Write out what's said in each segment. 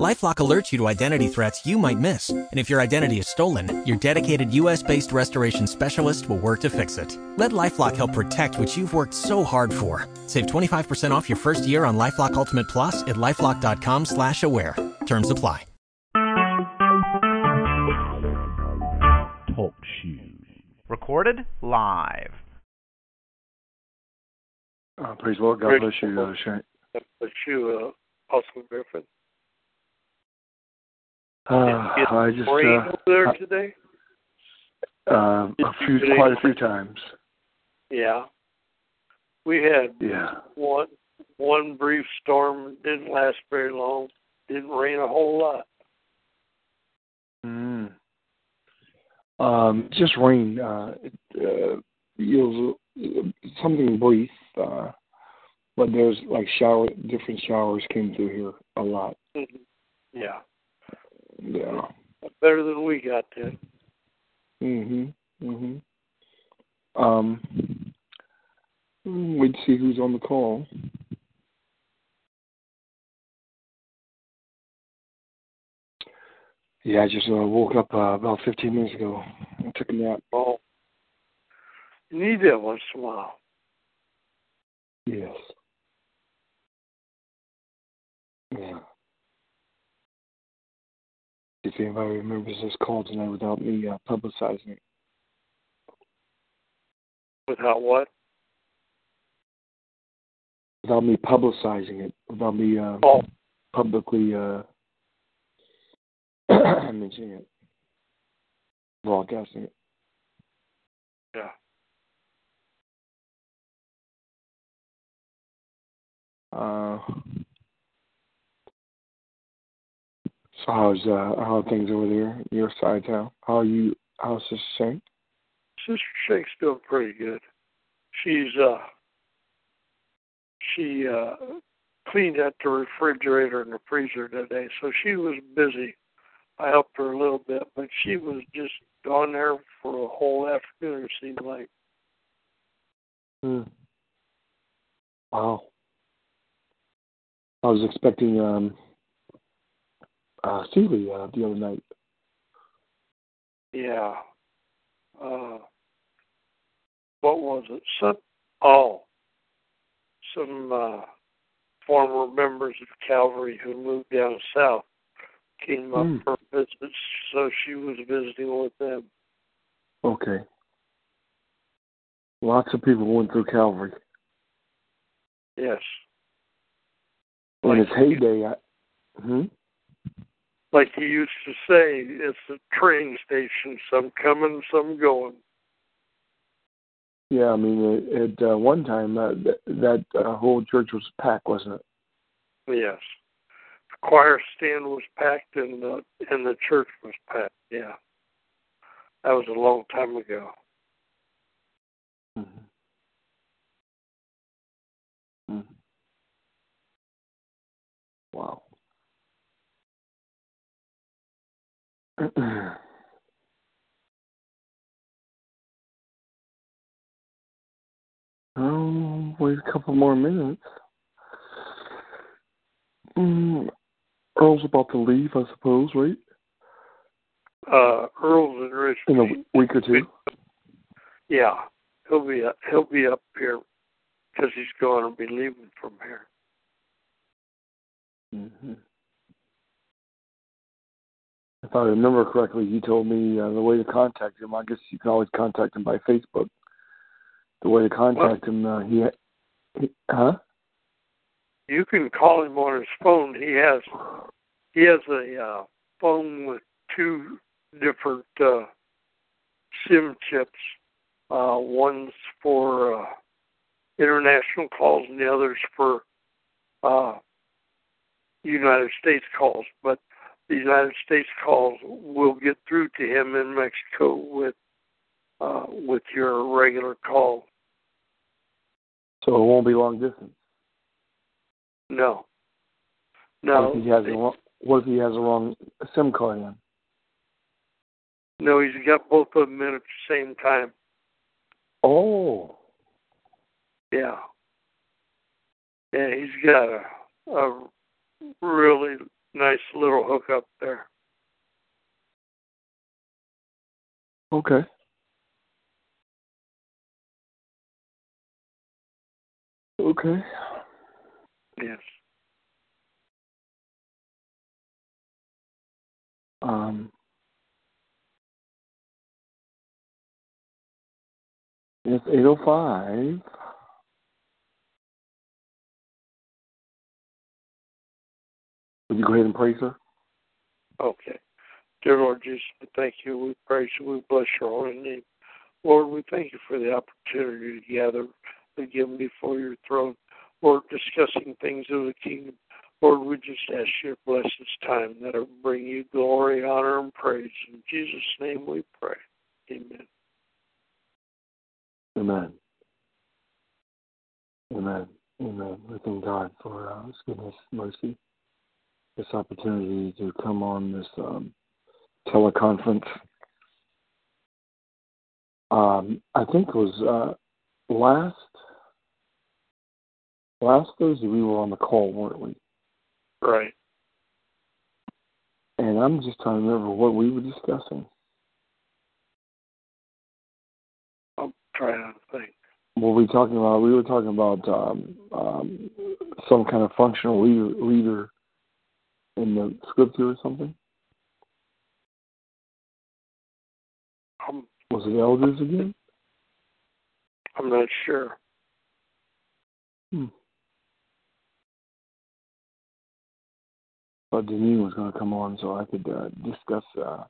LifeLock alerts you to identity threats you might miss, and if your identity is stolen, your dedicated U.S.-based restoration specialist will work to fix it. Let LifeLock help protect what you've worked so hard for. Save 25% off your first year on LifeLock Ultimate Plus at lifeLock.com/slash-aware. Terms apply. Talk shoes. Recorded live. Uh, praise the Lord. God bless you, uh, Shane. God bless you, uh, Austin Griffin. Uh, I just rain uh, over there today? uh, a few, quite a few times. Yeah. We had Yeah. one one brief storm. Didn't last very long. Didn't rain a whole lot. Mm. Um, just rain. Uh, it, uh, was something brief, uh, but there's like shower, different showers came through here a lot. Mhm. Yeah. Yeah. Better than we got then. Mhm. Mhm. Um, we'd see who's on the call. Yeah, I just uh, woke up uh, about 15 minutes ago. I took a nap. Oh. You need that once in a while. Yes. Yeah. If anybody remembers this call tonight without me uh, publicizing it. Without what? Without me publicizing it. Without me uh, Oh. publicly uh, mentioning it. Broadcasting it. Yeah. Uh, so how's uh how are things over there, your side town? How are you how's this Saint? Sister Shake's doing pretty good. She's uh she uh cleaned out the refrigerator and the freezer today, so she was busy. I helped her a little bit, but she was just on there for a whole afternoon. It seemed like. Hmm. Wow. I was expecting um Seeley uh the other night. Yeah. Uh, what was it? Some oh, some uh, former members of Calvary who moved down south came up Hmm. for a visit, so she was visiting with them. Okay. Lots of people went through Calvary. Yes, In Like its heyday I hmm? Like he used to say, it's a train station. Some coming, some going. Yeah, I mean at, at uh, one time uh, that that uh, whole church was packed, wasn't it? Yes, the choir stand was packed and the and the church was packed. Yeah, that was a long time ago. Mm-hmm. Mm. Wow. Oh, wait a couple more minutes. Mm, Earl's about to leave, I suppose, right? Uh, Earl's in Richmond. In a week or two. Yeah, he'll be up, he'll be up here because he's going to be leaving from here. hmm If I remember correctly, he told me uh, the way to contact him. I guess you can always contact him by Facebook. The way to contact him, uh, he, he, huh? You can call him on his phone. He has he has a uh, phone with two different uh, SIM chips. Uh, one's for uh, international calls, and the other's for uh, United States calls. But the United States calls will get through to him in Mexico with uh, with your regular call. So it won't be long distance. No, no. He has a long, What if he has the wrong SIM card in? No, he's got both of them in at the same time. Oh. Yeah. Yeah, he's got a a really nice little hookup there. Okay. Okay. Yes. Um. It's eight oh five. Would you go ahead and pray, sir? Okay. Dear Lord Jesus, we thank you, we praise you, we bless your holy name. Lord, we thank you for the opportunity to gather again before your throne. Lord, discussing things of the kingdom. Lord, we just ask you to bless this time that will bring you glory, honor, and praise. In Jesus' name we pray. Amen. Amen. Amen. Amen. We thank God for uh, His goodness, mercy, this opportunity to come on this um, teleconference. Um, I think it was uh, last last Thursday we were on the call, weren't we? Right. And I'm just trying to remember what we were discussing. I'm trying to think. What were we talking about? We were talking about um, um, some kind of functional leader, leader in the scripture or something. I'm, Was it elders again? I'm not sure. Hmm. But Denise was going to come on so I could uh, discuss uh,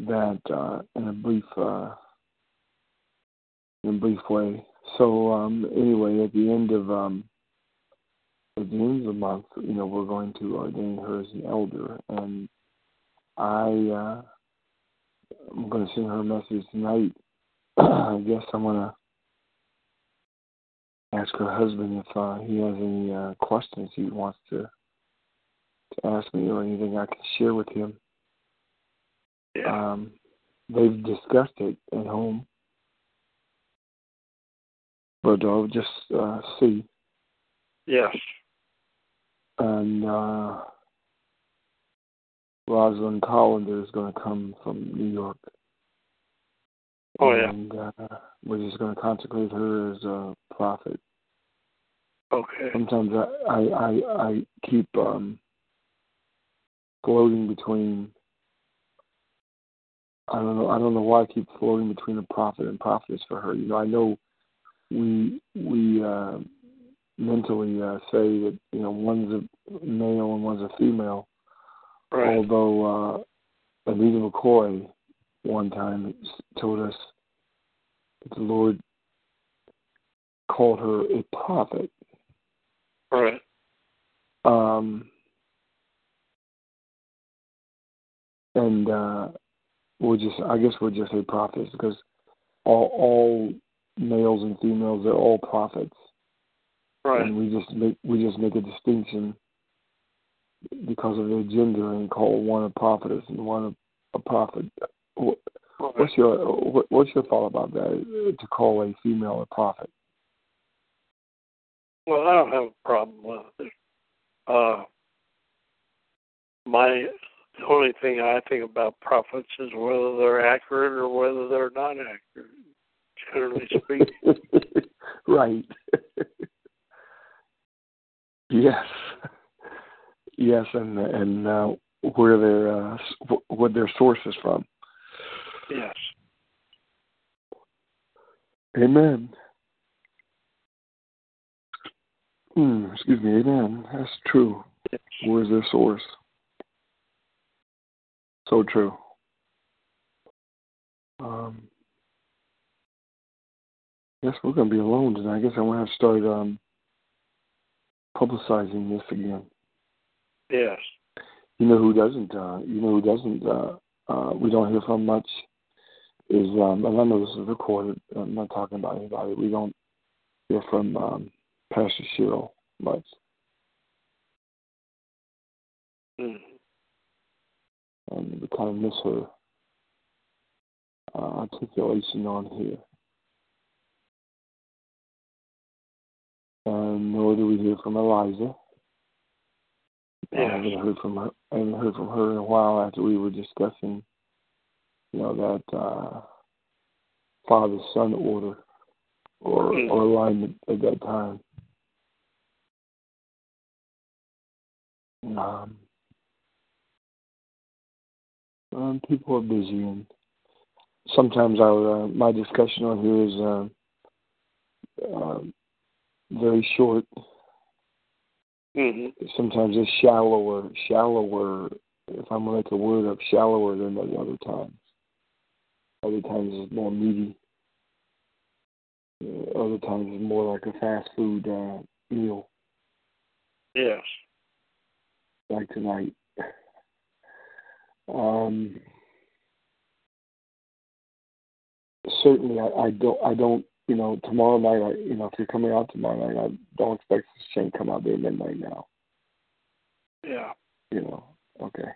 that uh, in a brief uh, in a brief way. So um, anyway, at the end of um, at the end of the month, you know, we're going to ordain her as the elder, and I uh, I'm going to send her a message tonight. I guess I'm going to ask her husband if uh, he has any uh, questions he wants to to ask me or anything I can share with him. Yeah. Um, they've discussed it at home, but I'll just uh, see. yes. And uh, Rosalind Collender is going to come from New York. Oh, yeah. And uh, we're just going to consecrate her as a prophet. Okay. Sometimes I I I, I keep um, floating between. I don't know. I don't know why I keep floating between a prophet and prophetess for her. You know, I know we we uh, mentally uh, say that you know one's a male and one's a female. Right. Although uh, Anita McCoy one time told us that the Lord called her a prophet. Right. Um, and uh, we're just, I guess we're just a prophets because all, all males and females, they're all prophets. Right. And we just make, we just make a distinction because of their gender and call one a prophetess and one a, a prophet. What's your what, what's your thought about that? To call a female a prophet? Well, I don't have a problem with it. Uh, my the only thing I think about prophets is whether they're accurate or whether they're not accurate. Generally speaking. right. yes. Yes, and and uh, where their uh, what their source is from. Yes. Amen. Hmm, excuse me. Amen. That's true. Yes. Where's their source? So true. Um, guess we're going to be alone tonight. I guess I'm going to have to start um, publicizing this again. Yes. You know who doesn't? Uh, you know who doesn't? Uh, uh, we don't hear from much. Is um, and I know this is recorded. I'm not talking about anybody. We don't hear from um, Pastor Cheryl much. Mm. And we kind of miss her uh, articulation on here. From Eliza. Yeah. I haven't heard from her. I haven't heard from her in a while after we were discussing, you know, that uh, father-son order or Mm. or alignment at that time. Um, um, people are busy, and sometimes our uh, my discussion on here is uh, uh, very short. Hmm Sometimes it's shallower, shallower. If I'm gonna make a word up, shallower than the other times. Other times it's more meaty. Other times it's more like a fast food uh, meal, Yes. like tonight. Um, certainly, I, I don't. I don't. You know, tomorrow night. I, you know, if you're coming out tomorrow night, I don't expect this chain to come out there midnight now. Yeah. You know. Okay.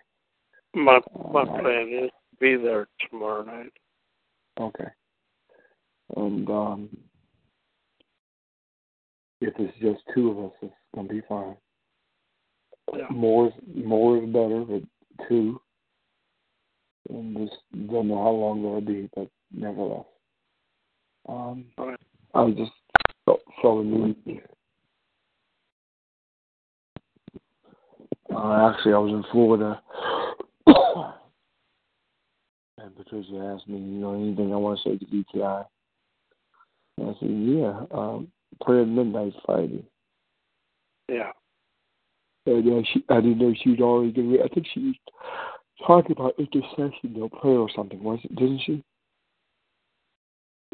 My my Um, plan is to be there tomorrow night. Okay. And um, if it's just two of us, it's gonna be fine. Yeah. More, more is better, but two. And just don't know how long that'll be, but nevertheless. Um, right. I just felt, felt a. Uh, actually, I was in Florida, and Patricia asked me, you know, anything I want to say to DTI. And I said, yeah, um, prayer at midnight Friday. Yeah. And uh, she, I didn't know she was already. I think she was talking about intercession, you know, prayer or something, was it? Didn't she?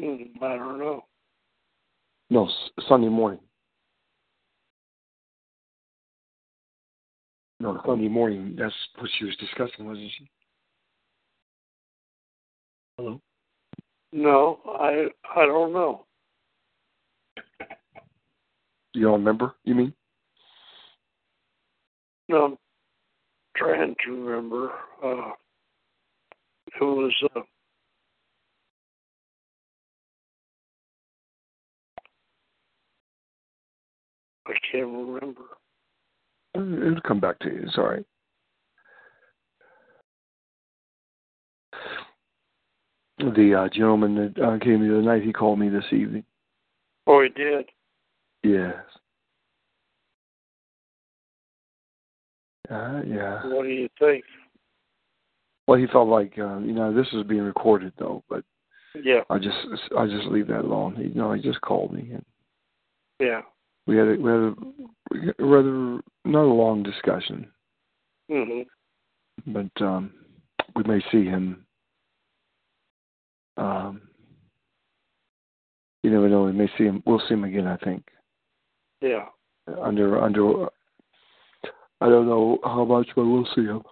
Mm, I don't know. No, s- Sunday morning. No, Sunday morning. That's what she was discussing, wasn't she? Hello. No, I I don't know. You don't remember? You mean? No, I'm trying to remember. Uh, it was uh, I can't remember. It'll come back to you. It's all right. The uh, gentleman that uh, came the other night, he called me this evening. Oh, he did. Yes. Uh, yeah. What do you think? Well, he felt like uh, you know this is being recorded though, but Yeah, I just I just leave that alone. He, you know, he just called me and yeah. We had a, we had a rather not a long discussion, Mhm. but um, we may see him. Um, you never know. We may see him. We'll see him again. I think Yeah. under under. I don't know how much, but we'll see him.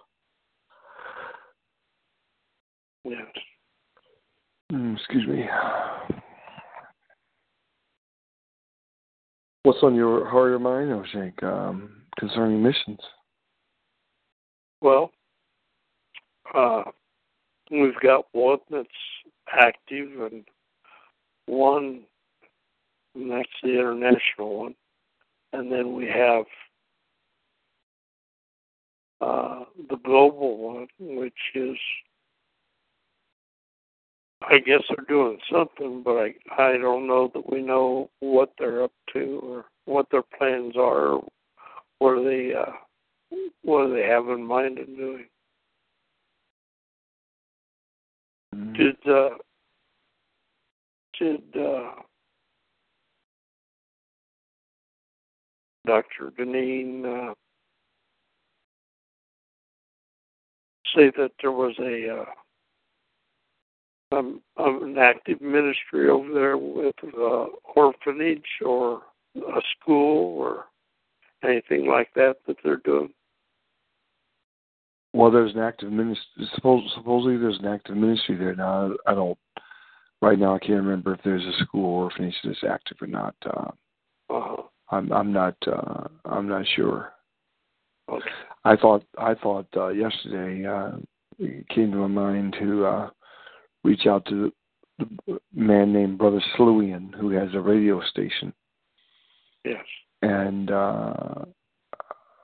Yes. Mm, excuse me. What's on your heart or mind, Oshank, um, concerning missions? Well, uh, we've got one that's active and one, and that's the international one. And then we have uh, the global one, which is, I guess they're doing something, but I, I don't know that we know what they're up to or what their plans are, or what they, uh, what do they have in mind of doing. Mm. Did uh, did uh, Dr. Deneen uh, say that there was a uh, um, an active ministry over there with uh, orphanage or a school or anything like that that they're doing? Well, there's an active ministry. Suppose, supposedly, there's an active ministry there now. I don't. Right now, I can't remember if there's a school or orphanage that's active or not. Uh, Uh-huh. I'm I'm not uh, I'm not sure. Okay. I thought I thought uh, yesterday uh, it came to my mind to uh, reach out to the, man named Brother Slewion who has a radio station. Yes. And uh,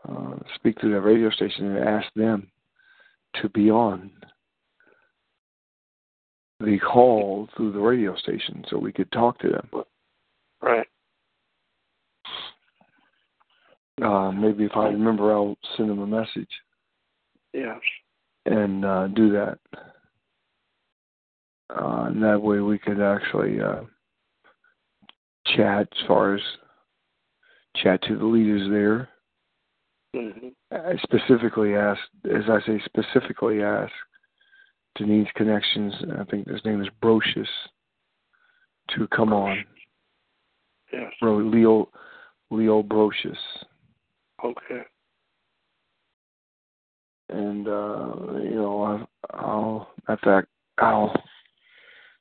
uh, speak to the radio station and ask them to be on the call through the radio station so we could talk to them. Right. Uh, maybe if I remember, I'll send them a message. Yes. And uh, do that. Uh, and that way we could actually uh, chat as far as chat to the leaders there. Mm-hmm. I specifically asked, as I say, specifically asked Denise Connections, I think his name is Brocious, to come on. Yes. Bro, Leo, Leo Brocious. Okay. And uh, you know, I, I'll in fact, I'll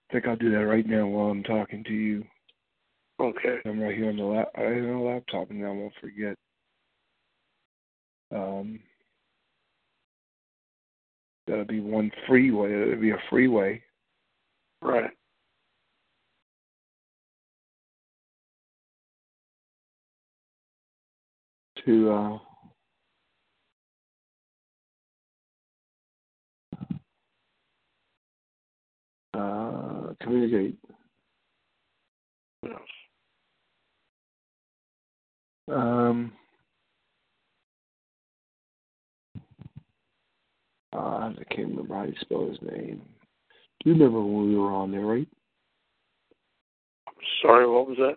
I think I'll do that right now while I'm talking to you. Okay. I'm right here on the lap. I have a laptop, and I won't forget. Um, that'll be one freeway. It'll be a freeway. Right. To uh, uh, communicate. Yes. Um, uh, I can't remember how you spell his name. Do you remember when we were on there, right? Sorry, what was that?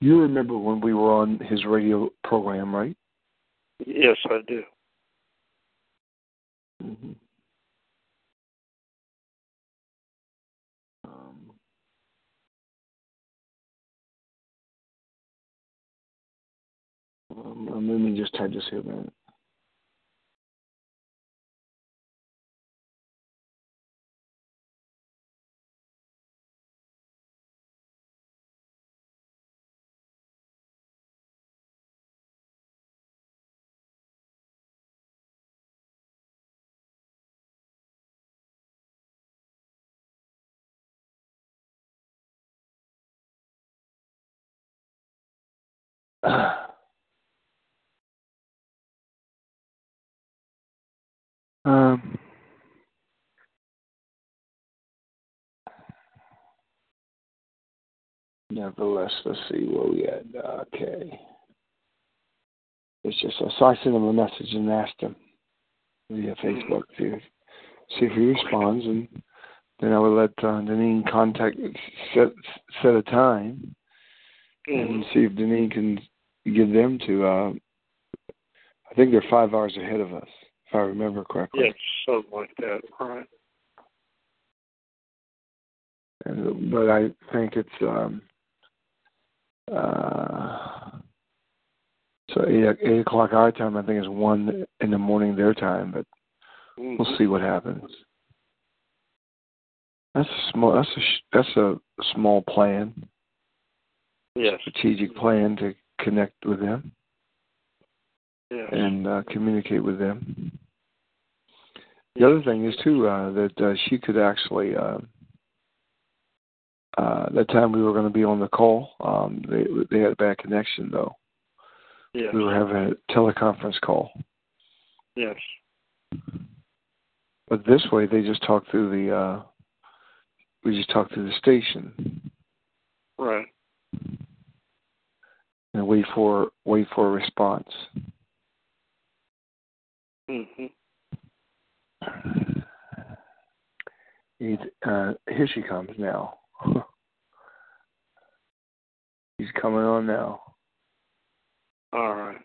You remember when we were on his radio program, right? Yes, I do. Mm-hmm. Um, let me just type this here a minute. Um, nevertheless, let's see where we at. Okay. It's just so I sent him a message and asked him via Facebook to see if he responds, and then I would let uh, Deneen contact set set a time Mm-hmm. and see if Deneen can get them to. Uh, I think they're five hours ahead of us, if I remember correctly. Yes, something like that. Right. And, but I think it's um, uh, so eight, eight o'clock our time. I think is one in the morning their time, but Mm-hmm. we'll see what happens. That's a small. That's a that's a small plan, Yes. strategic plan to connect with them Yes. and uh, communicate with them. The other thing is too uh, that uh, she could actually. Uh, uh, that time we were going to be on the call, um, they they had a bad connection though. Yes. We were having a teleconference call, Yes. but this way they just talk through the. Uh, we just talk through the station Right. and wait for wait for a response. Mm-hmm. He's, uh, here she comes now. He's coming on now. All right.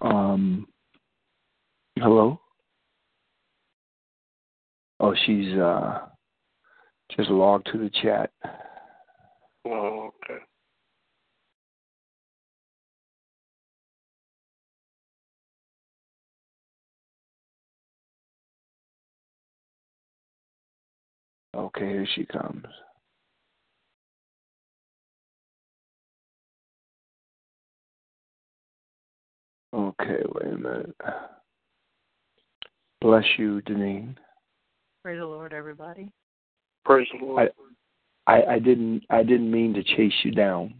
Um, Hello? Oh, she's uh just logged to the chat. Oh, okay. Okay, here she comes. Okay, wait a minute. Bless you, Deneen. Praise the Lord, everybody. Praise the Lord. I, I didn't I didn't mean to chase you down.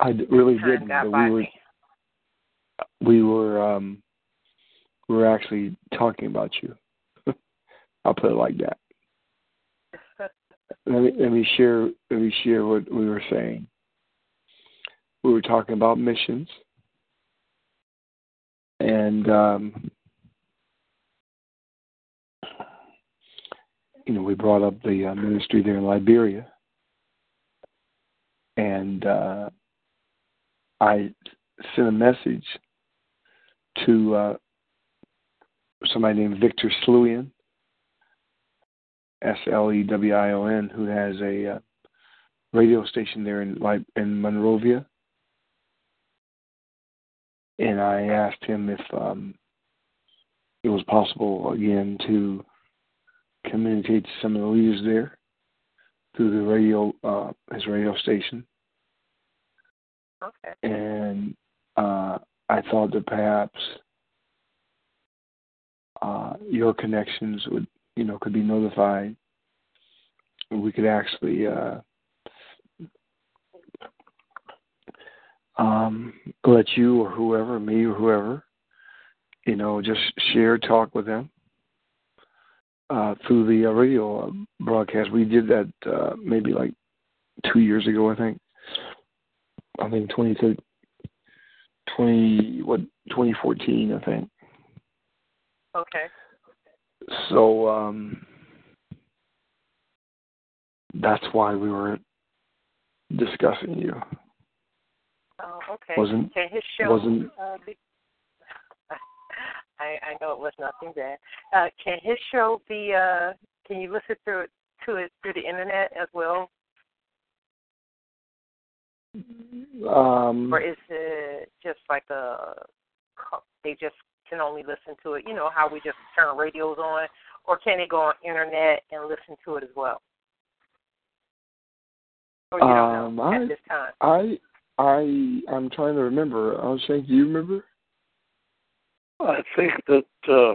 I d- really Time didn't. but by we were me. we were um we were actually talking about you. I'll put it like that. Let me let me share let me share what we were saying. We were talking about missions and um you know, we brought up the uh, ministry there in Liberia, and uh, I sent a message to uh, somebody named Victor Slewion, S L E W I O N, who has a uh, radio station there in in Monrovia, and I asked him if um, it was possible again to communicate to some of the leaders there through the radio, uh, his radio station, Okay. and uh, I thought that perhaps uh, your connections would, you know, could be notified, we could actually uh, um, let you or whoever, me or whoever, you know, just share, talk with them uh, through the uh, radio uh, broadcast. We did that uh, maybe like two years ago, I think. I think 20, 20 what 2014, I think. Okay. So um, that's why we were discussing you. Oh, okay. Wasn't- Can his show wasn't- uh, be I, I know it was nothing bad. Uh, can his show be? Uh, can you listen to it to it through the internet as well, Um, or is it just like a? They just can only listen to it. You know how we just turn radios on, or can they go on internet and listen to it as well? Or you don't Um, know I- at this time. I I I'm trying to remember. I was saying, do you remember? I think that uh,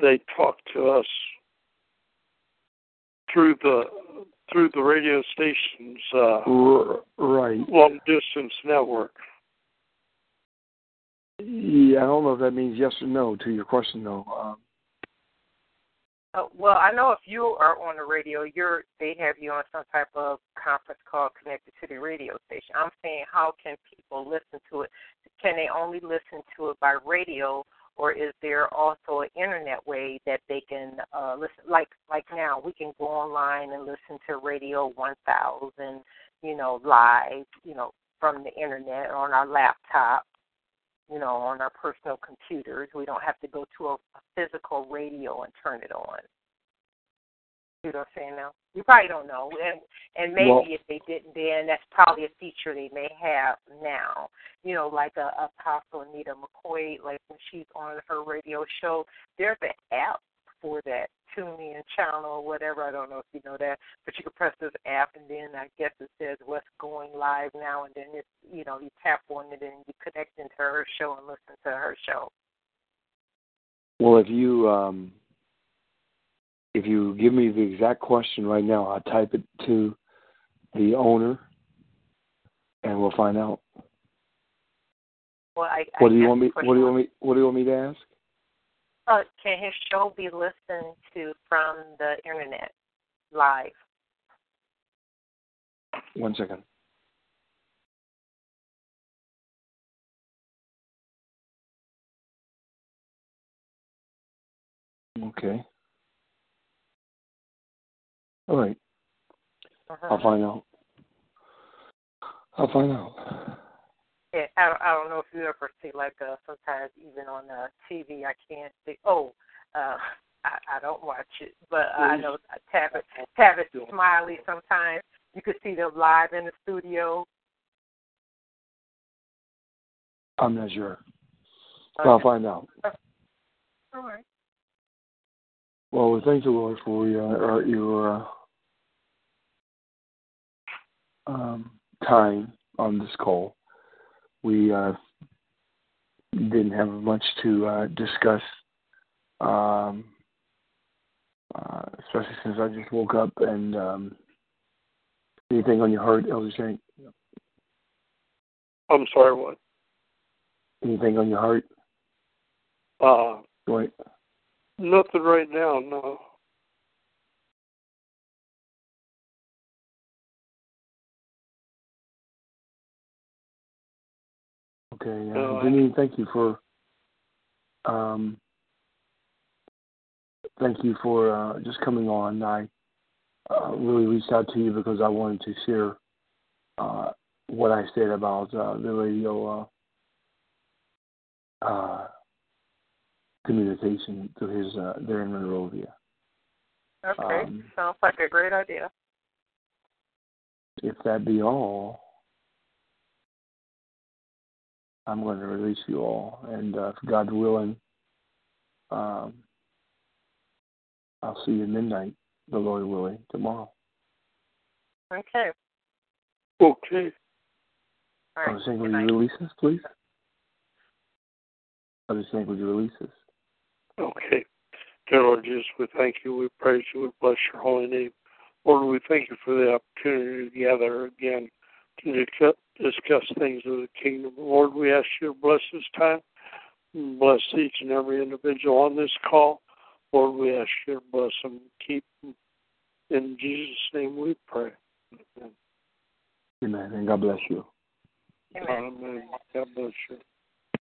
they talked to us through the through the radio station's uh, right. long distance network. Yeah, I don't know if that means yes or no to your question though. Um, Uh, well, I know if you are on the radio, you're they have you on some type of conference call connected to the radio station. I'm saying, how can people listen to it? Can they only listen to it by radio, or is there also an internet way that they can uh, listen? Like like now, we can go online and listen to Radio 1000, you know, live, you know, from the internet on our laptop you know, on our personal computers. We don't have to go to a, a physical radio and turn it on. You know what I'm saying now? You probably don't know. And and maybe Well- if they didn't then that's probably a feature they may have now. You know, like a a Apostle Anita McCoy, like when she's on her radio show, there's an app for that tune in channel or whatever. I don't know if you know that. But you can press this app and then I guess it says what's going live now and then it's you know, you tap on it and you connect into her show and listen to her show. well, if you um, if you give me the exact question right now, I'll type it to the owner, and we'll find out. Well, I, What do you want me? What do you want me? What do you want me to ask? Uh, can his show be listened to from the internet live? One second. Okay. All right. Uh-huh. I'll find out. I'll find out. Yeah, I don't, I don't know if you ever see like uh, sometimes even on uh, TV I can't see. Oh, uh, I, I don't watch it, but uh, I know Tavis Tavis Smiley. Sometimes you could see them live in the studio. I'm not sure. But I'll find out. All right. Well, we thank the Lord for your, uh, your uh, um, time on this call. We uh, didn't have much to uh, discuss, um, uh, especially since I just woke up. And um, anything on your heart, Elder Shank? I'm sorry, what? Anything on your heart? Uh, Right. nothing right now, no. Okay. Uh, No, Denny, thank you for um, thank you for uh, just coming on. I uh, really reached out to you because I wanted to share uh, what I said about uh, the radio uh, uh, communication to his uh, there in Monrovia. Okay, Um, sounds like a great idea. If that be all, I'm going to release you all, and uh, if God willing, um, I'll see you at midnight, the Lord willing, tomorrow. Okay. Okay. All I right. was saying, would you release us, please? I was saying, would you release us? Okay. Dear Lord Jesus, we thank you, we praise you, we bless your holy name. Lord, we thank you for the opportunity to gather again to discuss, discuss things of the kingdom. Lord, we ask you to bless this time, bless each and every individual on this call. Lord, we ask you to bless them, keep them. In Jesus' name we pray. Amen. Amen, and God bless you. Amen. Amen. God bless you.